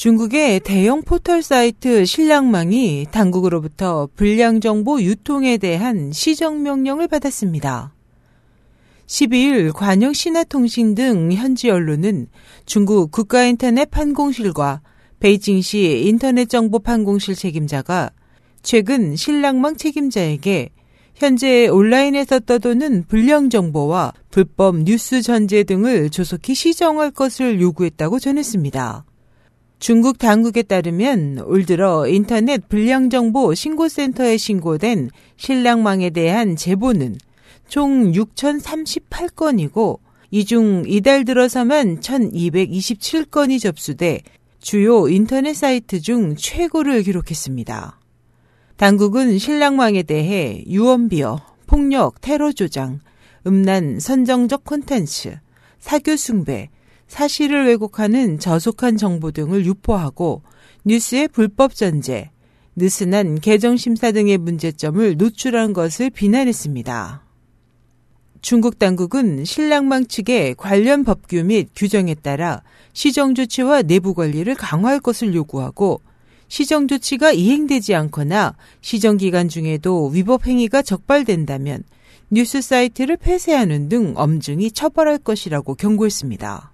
중국의 대형 포털 사이트 신랑망이 당국으로부터 불량 정보 유통에 대한 시정 명령을 받았습니다. 12일 관영 신화통신 등 현지 언론은 중국 국가인터넷 판공실과 베이징시 인터넷 정보 판공실 책임자가 최근 신랑망 책임자에게 현재 온라인에서 떠도는 불량 정보와 불법 뉴스 전제 등을 조속히 시정할 것을 요구했다고 전했습니다. 중국 당국에 따르면 올 들어 인터넷 불량정보 신고센터에 신고된 신랑망에 대한 제보는 총 6,038건이고 이 중 이달 들어서만 1,227건이 접수돼 주요 인터넷 사이트 중 최고를 기록했습니다. 당국은 신랑망에 대해 유언비어, 폭력, 테러 조장, 음란, 선정적 콘텐츠, 사교 숭배, 사실을 왜곡하는 저속한 정보 등을 유포하고 뉴스의 불법 전제, 느슨한 개정 심사 등의 문제점을 노출한 것을 비난했습니다. 중국 당국은 신랑망 측의 관련 법규 및 규정에 따라 시정 조치와 내부 관리를 강화할 것을 요구하고 시정 조치가 이행되지 않거나 시정 기간 중에도 위법 행위가 적발된다면 뉴스 사이트를 폐쇄하는 등 엄중히 처벌할 것이라고 경고했습니다.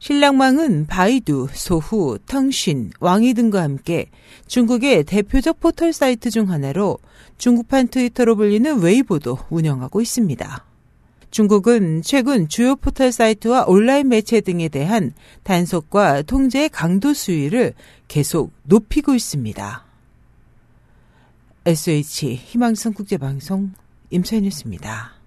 신랑망은 바이두, 소후, 텅쉰, 왕이 등과 함께 중국의 대표적 포털 사이트 중 하나로 중국판 트위터로 불리는 웨이보도 운영하고 있습니다. 중국은 최근 주요 포털 사이트와 온라인 매체 등에 대한 단속과 통제의 강도 수위를 계속 높이고 있습니다. SH 희망성 국제방송 임천이었습니다.